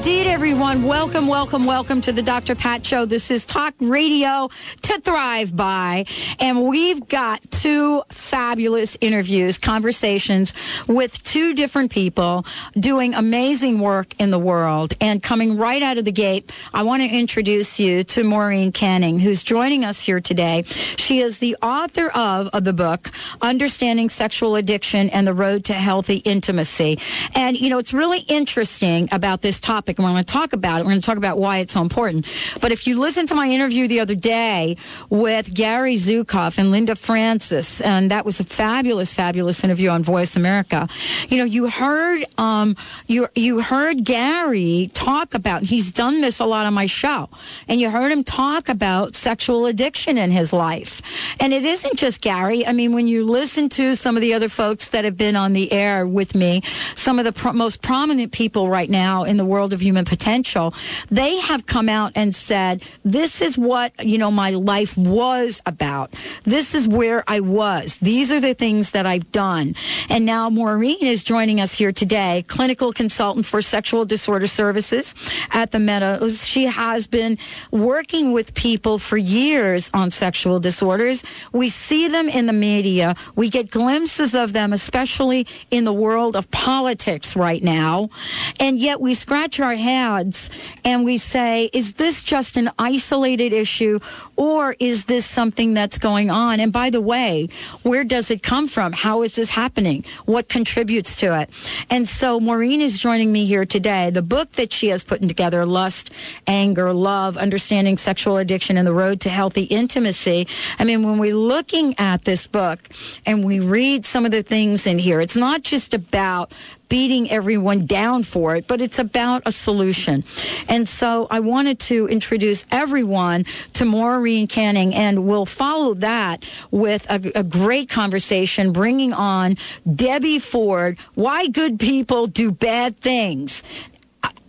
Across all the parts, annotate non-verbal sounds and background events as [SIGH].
Indeed, everyone. Welcome, welcome, welcome to the Dr. Pat Show. This is Talk Radio to Thrive By. And we've got two fabulous interviews, conversations with two different people doing amazing work in the world. And coming right out of the gate, I want to introduce you to Maureen Canning, who's joining us here today. She is the author of, of the book, Understanding Sexual Addiction and the Road to Healthy Intimacy. And, you know, it's really interesting about this topic, and we're going to talk about it. We're going to talk about why it's so important. But if you listen to my interview the other day with Gary Zukav and Linda Francis, and that was a fabulous, fabulous interview on Voice America. You know, you heard um, you you heard Gary talk about. He's done this a lot on my show, and you heard him talk about sexual addiction in his life. And it isn't just Gary. I mean, when you listen to some of the other folks that have been on the air with me, some of the pro- most prominent people right now in the world of human potential, they have come out and said, this is what, you know, my life was about. This is where I was. These are the things that I've done. And now Maureen is joining us here today, clinical consultant for sexual disorder services at the Meadows. She has been working with people for years on sexual disorders. We see them in the media. We get glimpses of them, especially in the world of politics right now. And yet we scratch our heads and we say, is this just an isolated issue or is this something that's going on? And by the way, where does it come from? How is this happening? What contributes to it? And so Maureen is joining me here today. The book that she has put together, Lust, Anger, Love, Understanding Sexual Addiction and the Road to Healthy Intimacy. I mean, when we're looking at this book and we read some of the things in here, it's not just about beating everyone down for it, but it's about a solution. And so I wanted to introduce everyone to Maureen Canning, and we'll follow that with a, a great conversation, bringing on Debbie Ford. Why good people do bad things.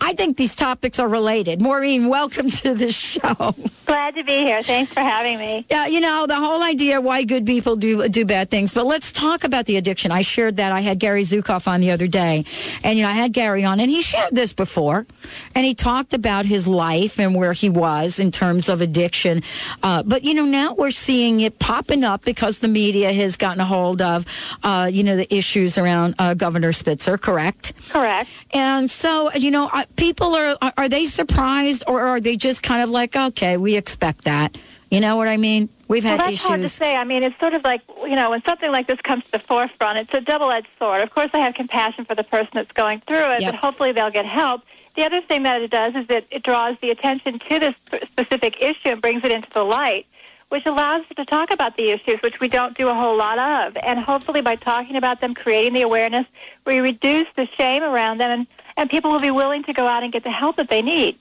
I think these topics are related. Maureen, welcome to the show. Glad to be here. Thanks for having me. Yeah, you know, the whole idea why good people do do bad things. But let's talk about the addiction. I shared that. I had Gary Zukav on the other day. And, you know, I had Gary on, and he shared this before. And he talked about his life and where he was in terms of addiction. Uh, but, you know, now we're seeing it popping up because the media has gotten a hold of, uh, you know, the issues around uh, Governor Spitzer, correct? Correct. And so, you know, people are are they surprised or are they just kind of like, okay, we expect that? You know what I mean? We've had well, that's issues. hard to say. I mean, it's sort of like you know, when something like this comes to the forefront, it's a double-edged sword. Of course, I have compassion for the person that's going through it, Yep. but hopefully they'll get help. The other thing that it does is that it draws the attention to this specific issue and brings it into the light, which allows us to talk about the issues, which we don't do a whole lot of. And hopefully, by talking about them, creating the awareness, we reduce the shame around them, and, and people will be willing to go out and get the help that they need.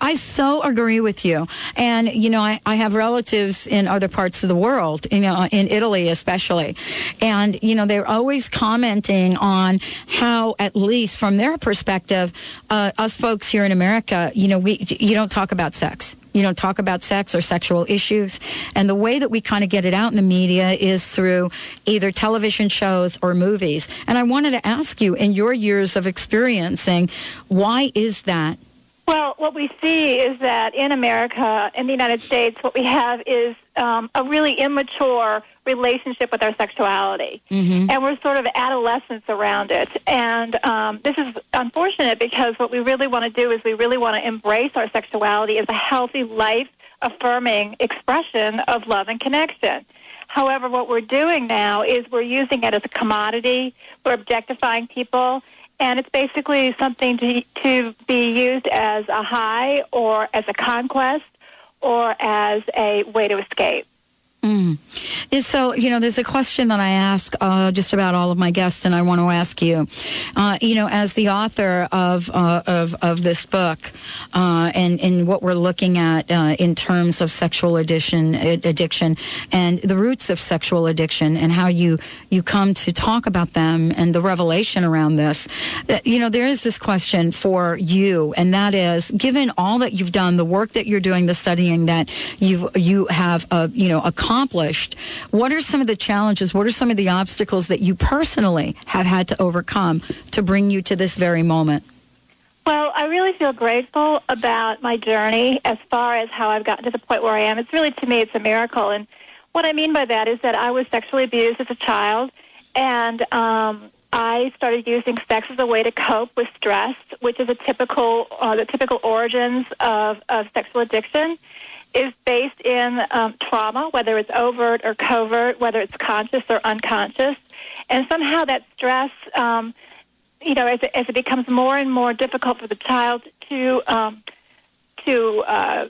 I so agree with you. And, you know, I, I have relatives in other parts of the world, you know, in Italy especially. And, you know, they're always commenting on how, at least from their perspective, uh, us folks here in America, you know, we, you don't talk about sex. You don't talk about sex or sexual issues. And the way that we kind of get it out in the media is through either television shows or movies. And I wanted to ask you, in your years of experiencing, why is that? Well, what we see is that in America, in the United States, what we have is um, a really immature relationship with our sexuality. And we're sort of adolescents around it. And um, this is unfortunate because what we really want to do is we really want to embrace our sexuality as a healthy, life affirming expression of love and connection. However, what we're doing now is we're using it as a commodity, we're objectifying people, and it's basically something to, to be used as a high or as a conquest or as a way to escape. Mm. So, you know, there's a question that I ask uh, just about all of my guests, and I want to ask you. Uh, you know, as the author of uh, of, of this book, uh, and and what we're looking at uh, in terms of sexual addiction, addiction, and the roots of sexual addiction, and how you you come to talk about them, and the revelation around this. Uh, you know, there is this question for you, and that is, given all that you've done, the work that you're doing, the studying that you've you have, you know, a accomplished, what are some of the challenges? What are some of the obstacles that you personally have had to overcome to bring you to this very moment? Well, I really feel grateful about my journey as far as how I've gotten to the point where I am. It's really, to me, it's a miracle. And what I mean by that is that I was sexually abused as a child, and um, I started using sex as a way to cope with stress, which is a typical, uh, the typical origins of, of sexual addiction is based in um, trauma, whether it's overt or covert, whether it's conscious or unconscious. And somehow that stress, um, you know, as it, as it becomes more and more difficult for the child to, um, to uh,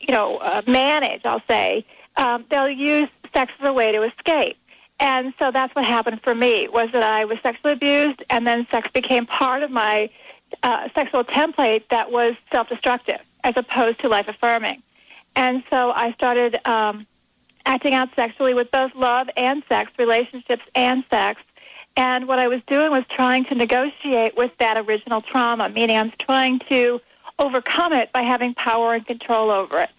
you know, uh, manage, I'll say, um, they'll use sex as a way to escape. And so that's what happened for me, was that I was sexually abused, and then sex became part of my uh, sexual template that was self-destructive as opposed to life-affirming. And so I started um, acting out sexually with both love and sex, relationships and sex. And what I was doing was trying to negotiate with that original trauma, meaning I'm trying to overcome it by having power and control over it.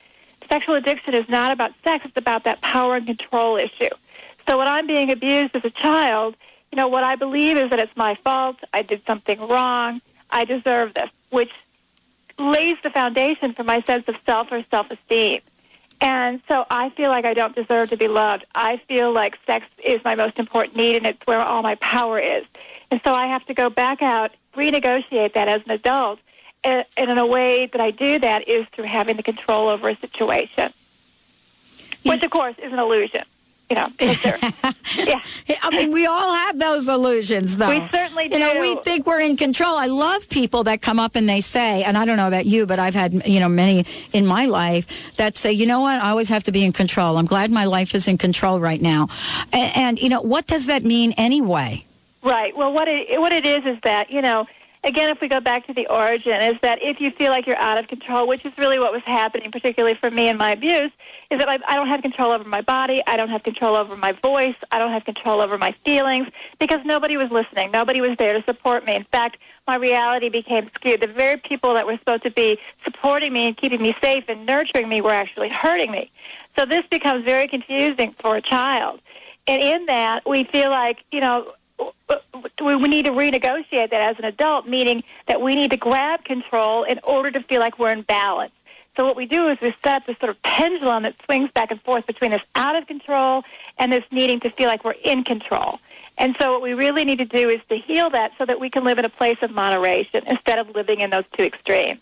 Sexual addiction is not about sex, it's about that power and control issue. So when I'm being abused as a child, you know, what I believe is that it's my fault, I did something wrong, I deserve this, which lays the foundation for my sense of self or self-esteem. And so I feel like I don't deserve to be loved. I feel like sex is my most important need and it's where all my power is. And so I have to go back out, renegotiate that as an adult. And in a way that I do that is through having the control over a situation, which of course is an illusion you know, [LAUGHS] yeah. I mean, we all have those illusions, though. We certainly do. You know, we think we're in control. I love people that come up and they say, and I don't know about you, but I've had, you know, many in my life that say, you know what, I always have to be in control. I'm glad my life is in control right now. And, and you know, what does that mean anyway? Right. Well, what it, what it is is that, you know, again, if we go back to the origin, is that if you feel like you're out of control, which is really what was happening, particularly for me and my abuse, is that I, I don't have control over my body, I don't have control over my voice, I don't have control over my feelings, because nobody was listening, nobody was there to support me. In fact, my reality became skewed. The very people that were supposed to be supporting me and keeping me safe and nurturing me were actually hurting me. So this becomes very confusing for a child. And in that, we feel like, you know, we need to renegotiate that as an adult, meaning that we need to grab control in order to feel like we're in balance. So what we do is we set up this sort of pendulum that swings back and forth between this out of control and this needing to feel like we're in control. And so what we really need to do is to heal that so that we can live in a place of moderation instead of living in those two extremes.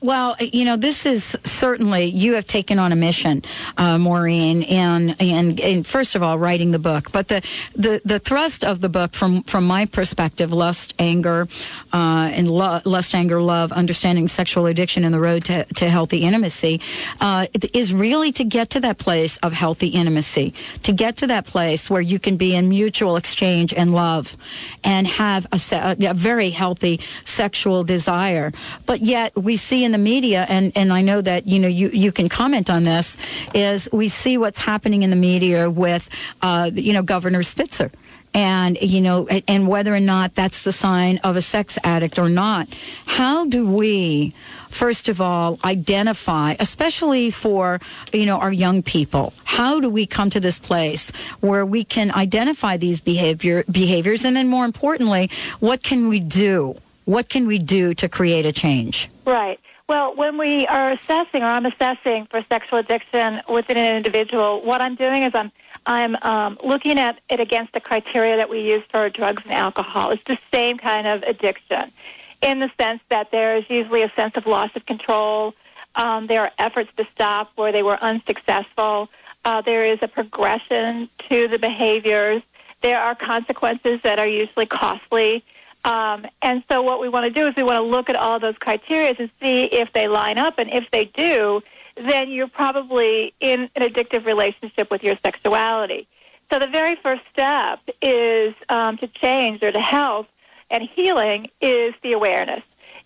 Well, you know, this is certainly you have taken on a mission, uh, Maureen, and, and, first of all, writing the book. But the, the, the thrust of the book, from from my perspective, lust, anger, uh, and lo- lust, anger, love, understanding sexual addiction, and the road to, to healthy intimacy, uh, is really to get to that place of healthy intimacy, to get to that place where you can be in mutual exchange and love, and have a, a very healthy sexual desire. But yet we see in the media, and, and I know that, you know, you, you can comment on this, is we see what's happening in the media with, uh, you know, Governor Spitzer. And you know and whether or not that's the sign of a sex addict or not. How do we first of all identify especially for you know our young people how do we come to this place where we can identify these behavior behaviors? And then more importantly what can we do? What can we do to create a change? Right. Well, when we are assessing, or I'm assessing for sexual addiction within an individual, what I'm doing is I'm I'm um, looking at it against the criteria that we use for drugs and alcohol. It's the same kind of addiction, in the sense that there is usually a sense of loss of control. Um, there are efforts to stop where they were unsuccessful. Uh, there is a progression to the behaviors. There are consequences that are usually costly. Um, and so what we want to do is we want to look at all those criteria and see if they line up, and if they do, then you're probably in an addictive relationship with your sexuality. So the very first step is um, to change or to health and healing is the awareness.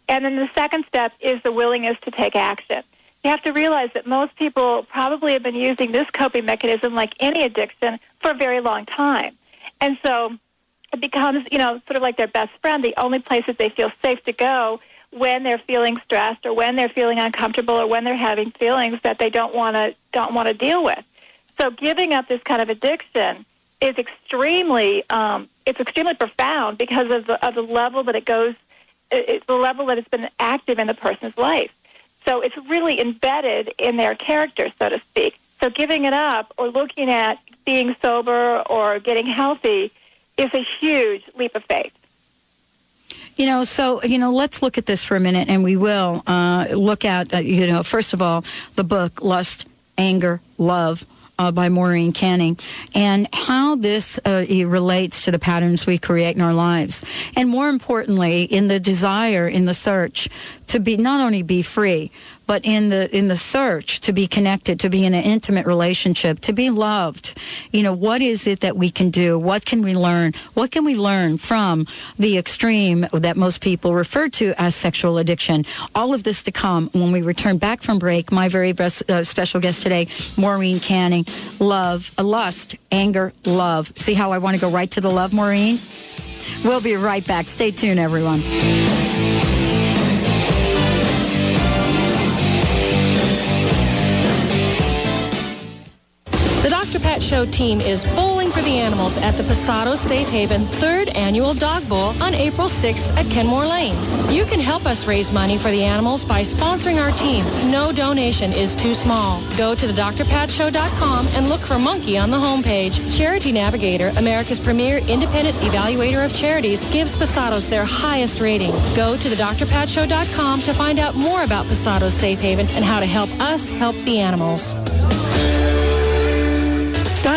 And then the second step is the willingness to take action. You have to realize that most people probably have been using this coping mechanism like any addiction for a very long time. And so it becomes, you know, sort of like their best friend, the only place that they feel safe to go when they're feeling stressed or when they're feeling uncomfortable or when they're having feelings that they don't want to don't want to deal with. So giving up this kind of addiction is extremely um, it's extremely profound because of the, of the level that it goes, it's the level that it's been active in the person's life. So it's really embedded in their character, so to speak. So giving it up or looking at being sober or getting healthy is a huge leap of faith. You know, so, you know, let's look at this for a minute, and we will uh, look at, uh, you know, first of all, the book, Lust, Anger, Love. Uh, by Maureen Canning, and how this uh, relates to the patterns we create in our lives. And more importantly, in the desire, in the search to be not only be free, but in the in the search to be connected, to be in an intimate relationship, to be loved. You know, what is it that we can do? What can we learn? What can we learn from the extreme that most people refer to as sexual addiction? All of this to come when we return back from break. My very best uh, special guest today, Maureen Canning. Love, uh, lust, anger, love. See how I want to go right to the love, Maureen? We'll be right back. Stay tuned, everyone. Dr. Pat Show team is bowling for the animals at the Pasado Safe Haven third annual Dog Bowl on April 6th at Kenmore Lanes. You can help us raise money for the animals by sponsoring our team. No donation is too small. Go to thedrpatshow.com and look for Monkey on the homepage. Charity Navigator, America's premier independent evaluator of charities, gives Pasados their highest rating. Go to thedrpatshow.com to find out more about Pasados Safe Haven and how to help us help the animals.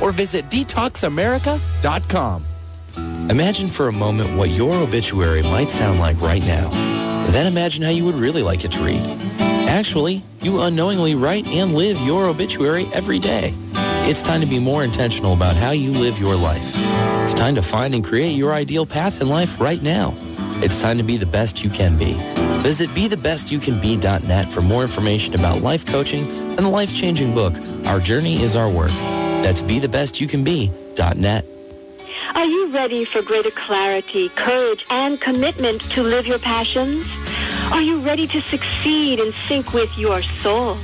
or visit detoxamerica.com. Imagine for a moment what your obituary might sound like right now. Then imagine how you would really like it to read. Actually, you unknowingly write and live your obituary every day. It's time to be more intentional about how you live your life. It's time to find and create your ideal path in life right now. It's time to be the best you can be. Visit BeTheBestYouCanBe.net for more information about life coaching and the life-changing book, Our Journey is Our Work. That's BeTheBestYouCanBe.net. Are you ready for greater clarity, courage, and commitment to live your passions? Are you ready to succeed and sync with your soul?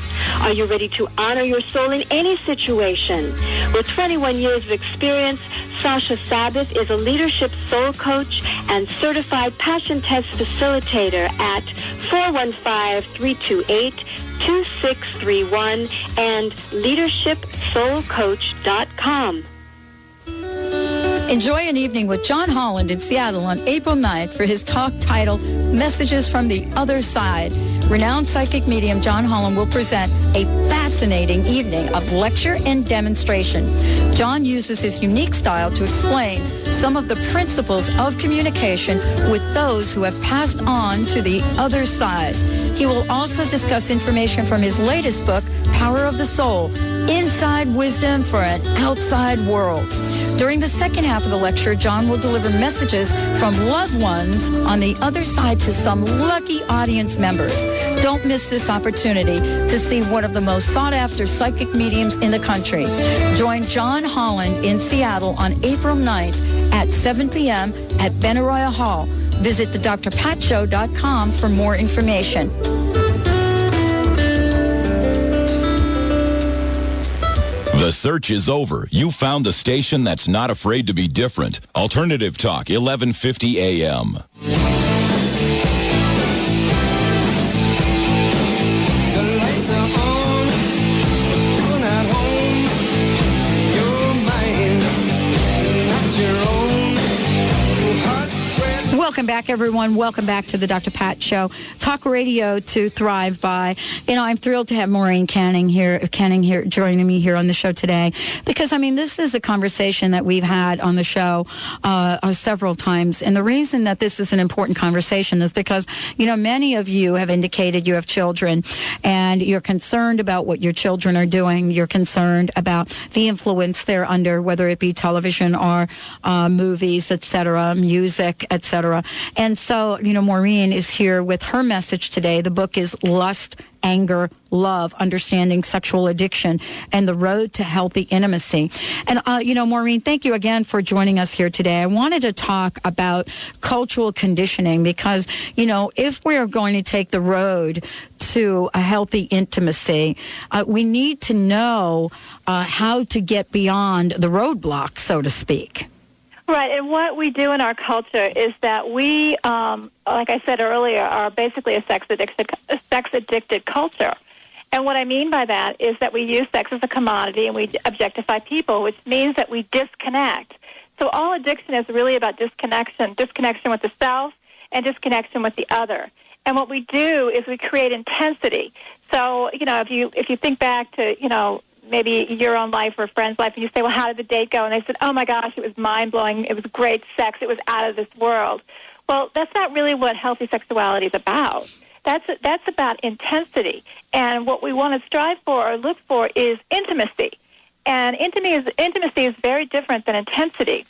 Are you ready to honor your soul in any situation? With 21 years of experience, Sasha Sabbath is a leadership soul coach and certified passion test facilitator at 415-328-2631 and leadershipsoulcoach.com. Enjoy an evening with John Holland in Seattle on April 9th for his talk titled Messages from the Other Side. Renowned psychic medium John Holland will present a fascinating evening of lecture and demonstration. John uses his unique style to explain some of the principles of communication with those who have passed on to the other side. He will also discuss information from his latest book, Power of the Soul, Inside Wisdom for an Outside World. During the second half of the lecture, John will deliver messages from loved ones on the other side to some lucky audience members. Don't miss this opportunity to see one of the most sought after psychic mediums in the country. Join John Holland in Seattle on April 9th at 7 p.m. at Benaroya Hall. Visit thedrpatshow.com for more information. The search is over. You found the station that's not afraid to be different. Alternative Talk, 1150 AM. Welcome back, everyone. Welcome back to the Dr. Pat Show. Talk radio to thrive by. You know, I'm thrilled to have Maureen Canning here, Canning here, joining me here on the show today, because I mean, this is a conversation that we've had on the show uh, uh, several times, and the reason that this is an important conversation is because you know many of you have indicated you have children, and you're concerned about what your children are doing. You're concerned about the influence they're under, whether it be television or uh, movies, etc., music, etc. And so, you know, Maureen is here with her message today. The book is Lust, Anger, Love, Understanding Sexual Addiction, and the Road to Healthy Intimacy. And, uh, you know, Maureen, thank you again for joining us here today. I wanted to talk about cultural conditioning because, you know, if we're going to take the road to a healthy intimacy, uh, we need to know uh, how to get beyond the roadblock, so to speak. Right, and what we do in our culture is that we, um, like I said earlier, are basically a sex addicted, sex addicted culture. And what I mean by that is that we use sex as a commodity and we objectify people, which means that we disconnect. So all addiction is really about disconnection, disconnection with the self and disconnection with the other. And what we do is we create intensity. So, you know, if you if you think back to, you know, maybe your own life or a friend's life, and you say, "Well, how did the date go?" And they said, "Oh my gosh, it was mind blowing. It was great sex. It was out of this world." Well, that's not really what healthy sexuality is about. That's that's about intensity, and what we want to strive for or look for is intimacy. And intimacy is, intimacy is very different than intensity.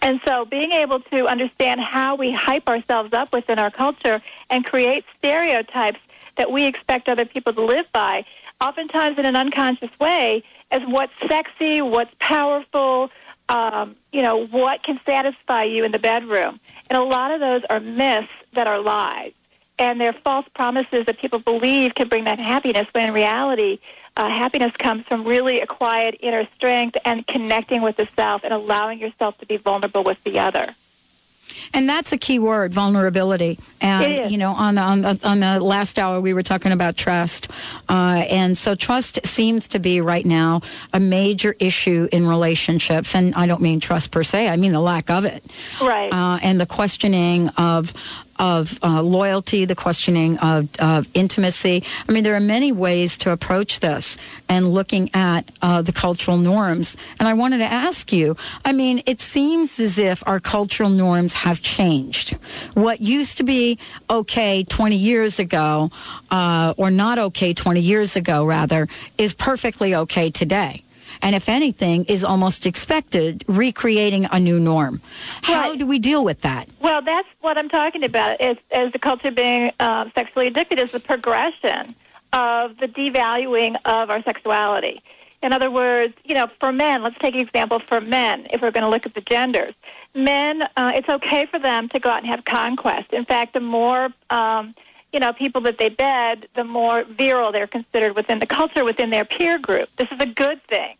And so being able to understand how we hype ourselves up within our culture and create stereotypes that we expect other people to live by oftentimes in an unconscious way, as what's sexy, what's powerful, um, you know, what can satisfy you in the bedroom. And a lot of those are myths that are lies. And they're false promises that people believe can bring that happiness, when in reality, uh, happiness comes from really a quiet inner strength and connecting with the self and allowing yourself to be vulnerable with the other. And that's a key word, vulnerability. And you know, on the, on the on the last hour, we were talking about trust, uh, and so trust seems to be right now a major issue in relationships. And I don't mean trust per se; I mean the lack of it. Right. Uh, and the questioning of of uh, loyalty, the questioning of, of, intimacy. I mean, there are many ways to approach this and looking at uh, the cultural norms. And I wanted to ask you I mean, it seems as if our cultural norms have changed. What used to be okay 20 years ago, uh, or not okay 20 years ago, rather, is perfectly okay today and if anything, is almost expected, recreating a new norm. How right. do we deal with that? Well, that's what I'm talking about. As, as the culture being uh, sexually addicted is the progression of the devaluing of our sexuality. In other words, you know, for men, let's take an example for men, if we're going to look at the genders. Men, uh, it's okay for them to go out and have conquest. In fact, the more, um, you know, people that they bed, the more virile they're considered within the culture, within their peer group. This is a good thing.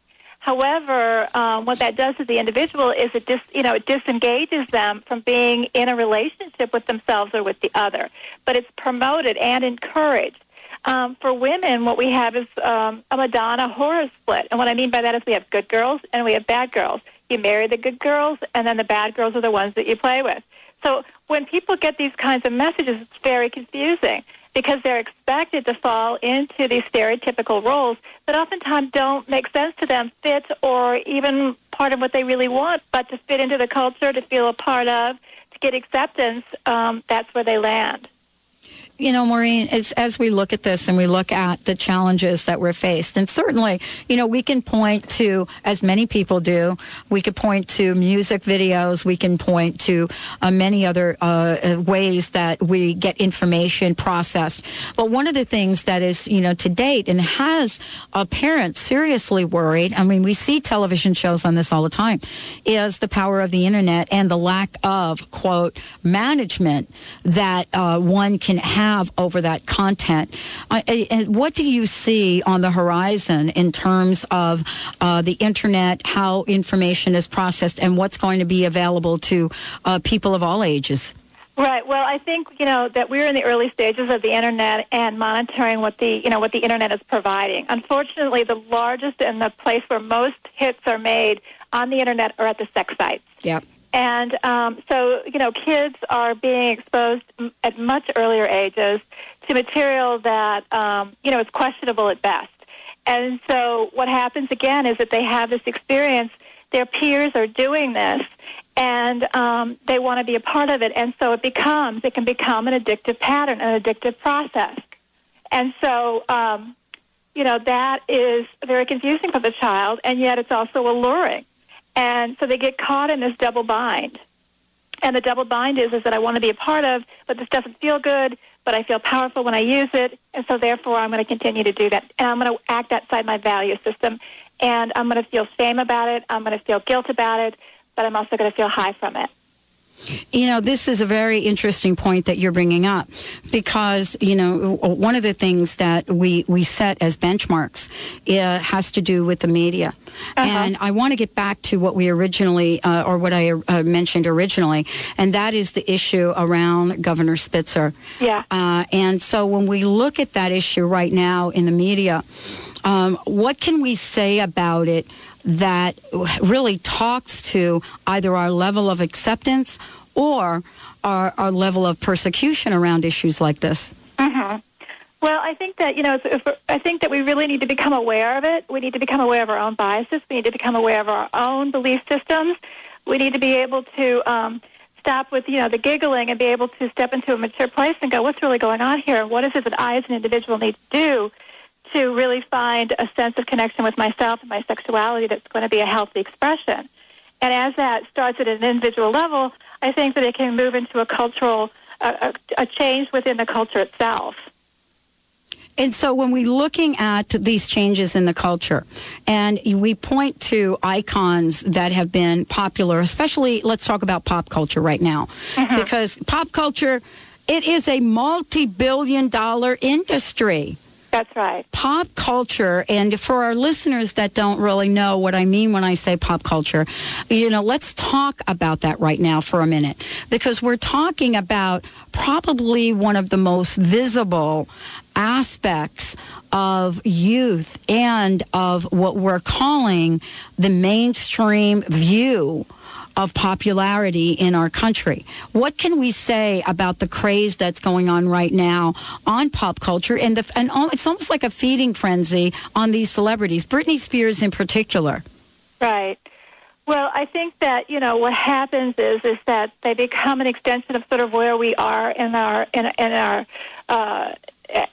However, um, what that does to the individual is it dis, you know it disengages them from being in a relationship with themselves or with the other. But it's promoted and encouraged. Um, for women, what we have is um, a Madonna whore split, and what I mean by that is we have good girls and we have bad girls. You marry the good girls, and then the bad girls are the ones that you play with. So when people get these kinds of messages, it's very confusing because they're expected to fall into these stereotypical roles that oftentimes don't make sense to them, fit, or even part of what they really want, but to fit into the culture, to feel a part of, to get acceptance, um, that's where they land you know, Maureen, as, as we look at this and we look at the challenges that we're faced, and certainly, you know, we can point to, as many people do, we could point to music videos, we can point to uh, many other uh, ways that we get information processed. But one of the things that is, you know, to date and has a parent seriously worried, I mean, we see television shows on this all the time, is the power of the internet and the lack of, quote, management that uh, one can have have over that content. Uh, and what do you see on the horizon in terms of uh, the internet, how information is processed, and what's going to be available to uh, people of all ages? Right. Well, I think you know that we're in the early stages of the internet and monitoring what the you know what the internet is providing. Unfortunately, the largest and the place where most hits are made on the internet are at the sex sites. Yep. And um, so, you know, kids are being exposed m- at much earlier ages to material that, um, you know, is questionable at best. And so what happens again is that they have this experience, their peers are doing this, and um, they want to be a part of it. And so it becomes, it can become an addictive pattern, an addictive process. And so, um, you know, that is very confusing for the child, and yet it's also alluring. And so they get caught in this double bind. And the double bind is, is that I want to be a part of, but this doesn't feel good, but I feel powerful when I use it, and so therefore I'm going to continue to do that. And I'm going to act outside my value system, and I'm going to feel shame about it, I'm going to feel guilt about it, but I'm also going to feel high from it. You know, this is a very interesting point that you're bringing up because, you know, one of the things that we, we set as benchmarks uh, has to do with the media. Uh-huh. And I want to get back to what we originally, uh, or what I uh, mentioned originally, and that is the issue around Governor Spitzer. Yeah. Uh, and so when we look at that issue right now in the media, um, what can we say about it that really talks to either our level of acceptance or our, our level of persecution around issues like this? Mm-hmm. Well, I think that you know, I think that we really need to become aware of it. We need to become aware of our own biases. We need to become aware of our own belief systems. We need to be able to um, stop with you know the giggling and be able to step into a mature place and go, what's really going on here? What is it that I, as an individual, need to do to really find a sense of connection with myself and my sexuality that's going to be a healthy expression? And as that starts at an individual level, I think that it can move into a cultural, a, a, a change within the culture itself. And so when we're looking at these changes in the culture and we point to icons that have been popular, especially let's talk about pop culture right now, mm-hmm. because pop culture, it is a multi-billion dollar industry. That's right. Pop culture, and for our listeners that don't really know what I mean when I say pop culture, you know, let's talk about that right now for a minute because we're talking about probably one of the most visible aspects of youth and of what we're calling the mainstream view of popularity in our country. What can we say about the craze that's going on right now on pop culture and the and it's almost like a feeding frenzy on these celebrities, Britney Spears in particular. Right. Well, I think that you know what happens is is that they become an extension of sort of where we are in our in, in our uh,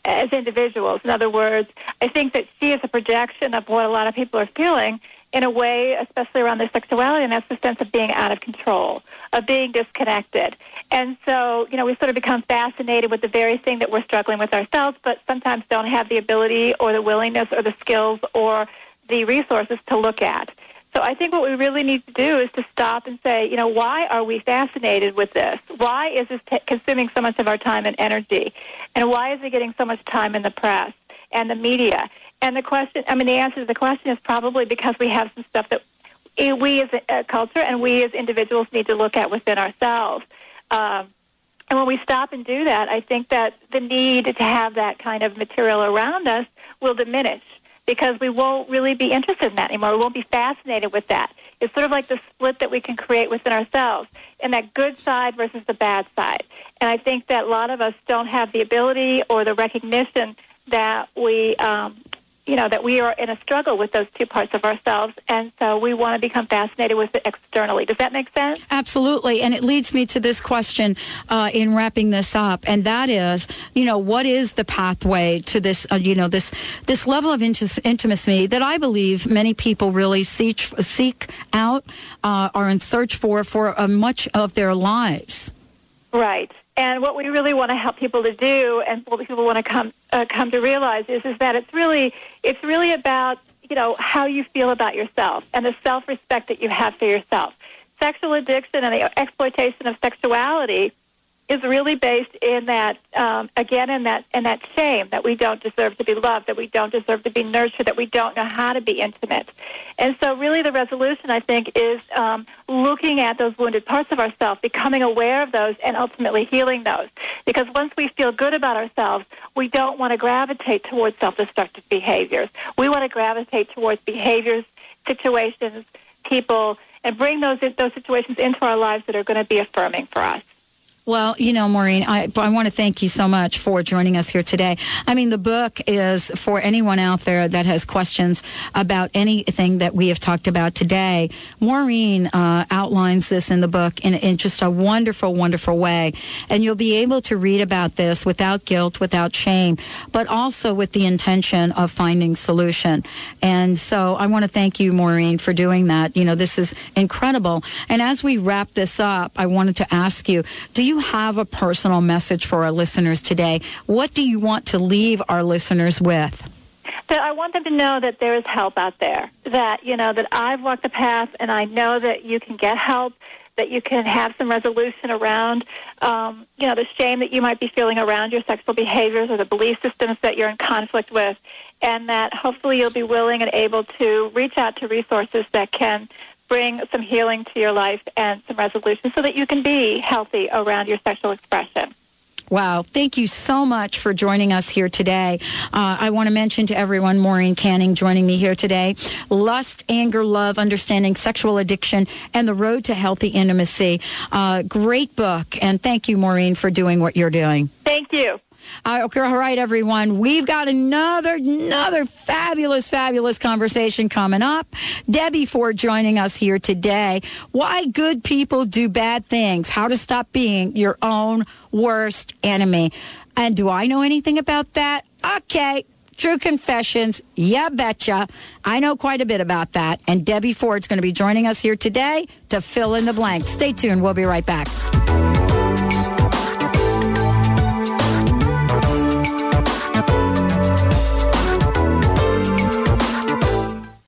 as individuals. In other words, I think that she is a projection of what a lot of people are feeling in a way, especially around their sexuality, and that's the sense of being out of control, of being disconnected. And so, you know, we sort of become fascinated with the very thing that we're struggling with ourselves, but sometimes don't have the ability or the willingness or the skills or the resources to look at. So I think what we really need to do is to stop and say, you know, why are we fascinated with this? Why is this t- consuming so much of our time and energy? And why is it getting so much time in the press and the media? And the question, I mean, the answer to the question is probably because we have some stuff that we as a culture and we as individuals need to look at within ourselves. Um, and when we stop and do that, I think that the need to have that kind of material around us will diminish because we won't really be interested in that anymore. We won't be fascinated with that. It's sort of like the split that we can create within ourselves and that good side versus the bad side. And I think that a lot of us don't have the ability or the recognition that we um, you know, that we are in a struggle with those two parts of ourselves, and so we want to become fascinated with it externally. Does that make sense? Absolutely. And it leads me to this question uh, in wrapping this up, and that is, you know, what is the pathway to this, uh, you know, this this level of int- intimacy that I believe many people really seek seek out, uh, are in search for for uh, much of their lives. Right. And what we really want to help people to do, and what people want to come uh, come to realize, is is that it's really it's really about you know how you feel about yourself and the self respect that you have for yourself. Sexual addiction and the exploitation of sexuality is really based in that um, again in that in that shame that we don't deserve to be loved, that we don't deserve to be nurtured, that we don't know how to be intimate. And so, really, the resolution I think is um, looking at those wounded parts of ourselves, becoming aware of those, and ultimately healing those. Because once we feel good about ourselves, we don't want to gravitate towards self-destructive behaviors. We want to gravitate towards behaviors, situations people and bring those those situations into our lives that are going to be affirming for us. Well, you know, Maureen, I, I want to thank you so much for joining us here today. I mean, the book is for anyone out there that has questions about anything that we have talked about today. Maureen uh, outlines this in the book in, in just a wonderful, wonderful way. And you'll be able to read about this without guilt, without shame, but also with the intention of finding solution. And so I want to thank you, Maureen, for doing that. You know, this is incredible. And as we wrap this up, I wanted to ask you, do you have a personal message for our listeners today? What do you want to leave our listeners with? That I want them to know that there is help out there. That, you know, that I've walked the path and I know that you can get help, that you can have some resolution around, um, you know, the shame that you might be feeling around your sexual behaviors or the belief systems that you're in conflict with, and that hopefully you'll be willing and able to reach out to resources that can bring some healing to your life and some resolution so that you can be healthy around your sexual expression. Wow. Thank you so much for joining us here today. Uh, I want to mention to everyone Maureen Canning joining me here today. Lust, Anger, Love, Understanding Sexual Addiction, and the Road to Healthy Intimacy. Uh, great book. And thank you, Maureen, for doing what you're doing. Thank you. Uh, okay, all right, everyone. We've got another, another fabulous, fabulous conversation coming up. Debbie Ford joining us here today. Why good people do bad things. How to stop being your own worst enemy. And do I know anything about that? Okay. True confessions. Yeah, betcha. I know quite a bit about that. And Debbie Ford's going to be joining us here today to fill in the blanks. Stay tuned. We'll be right back.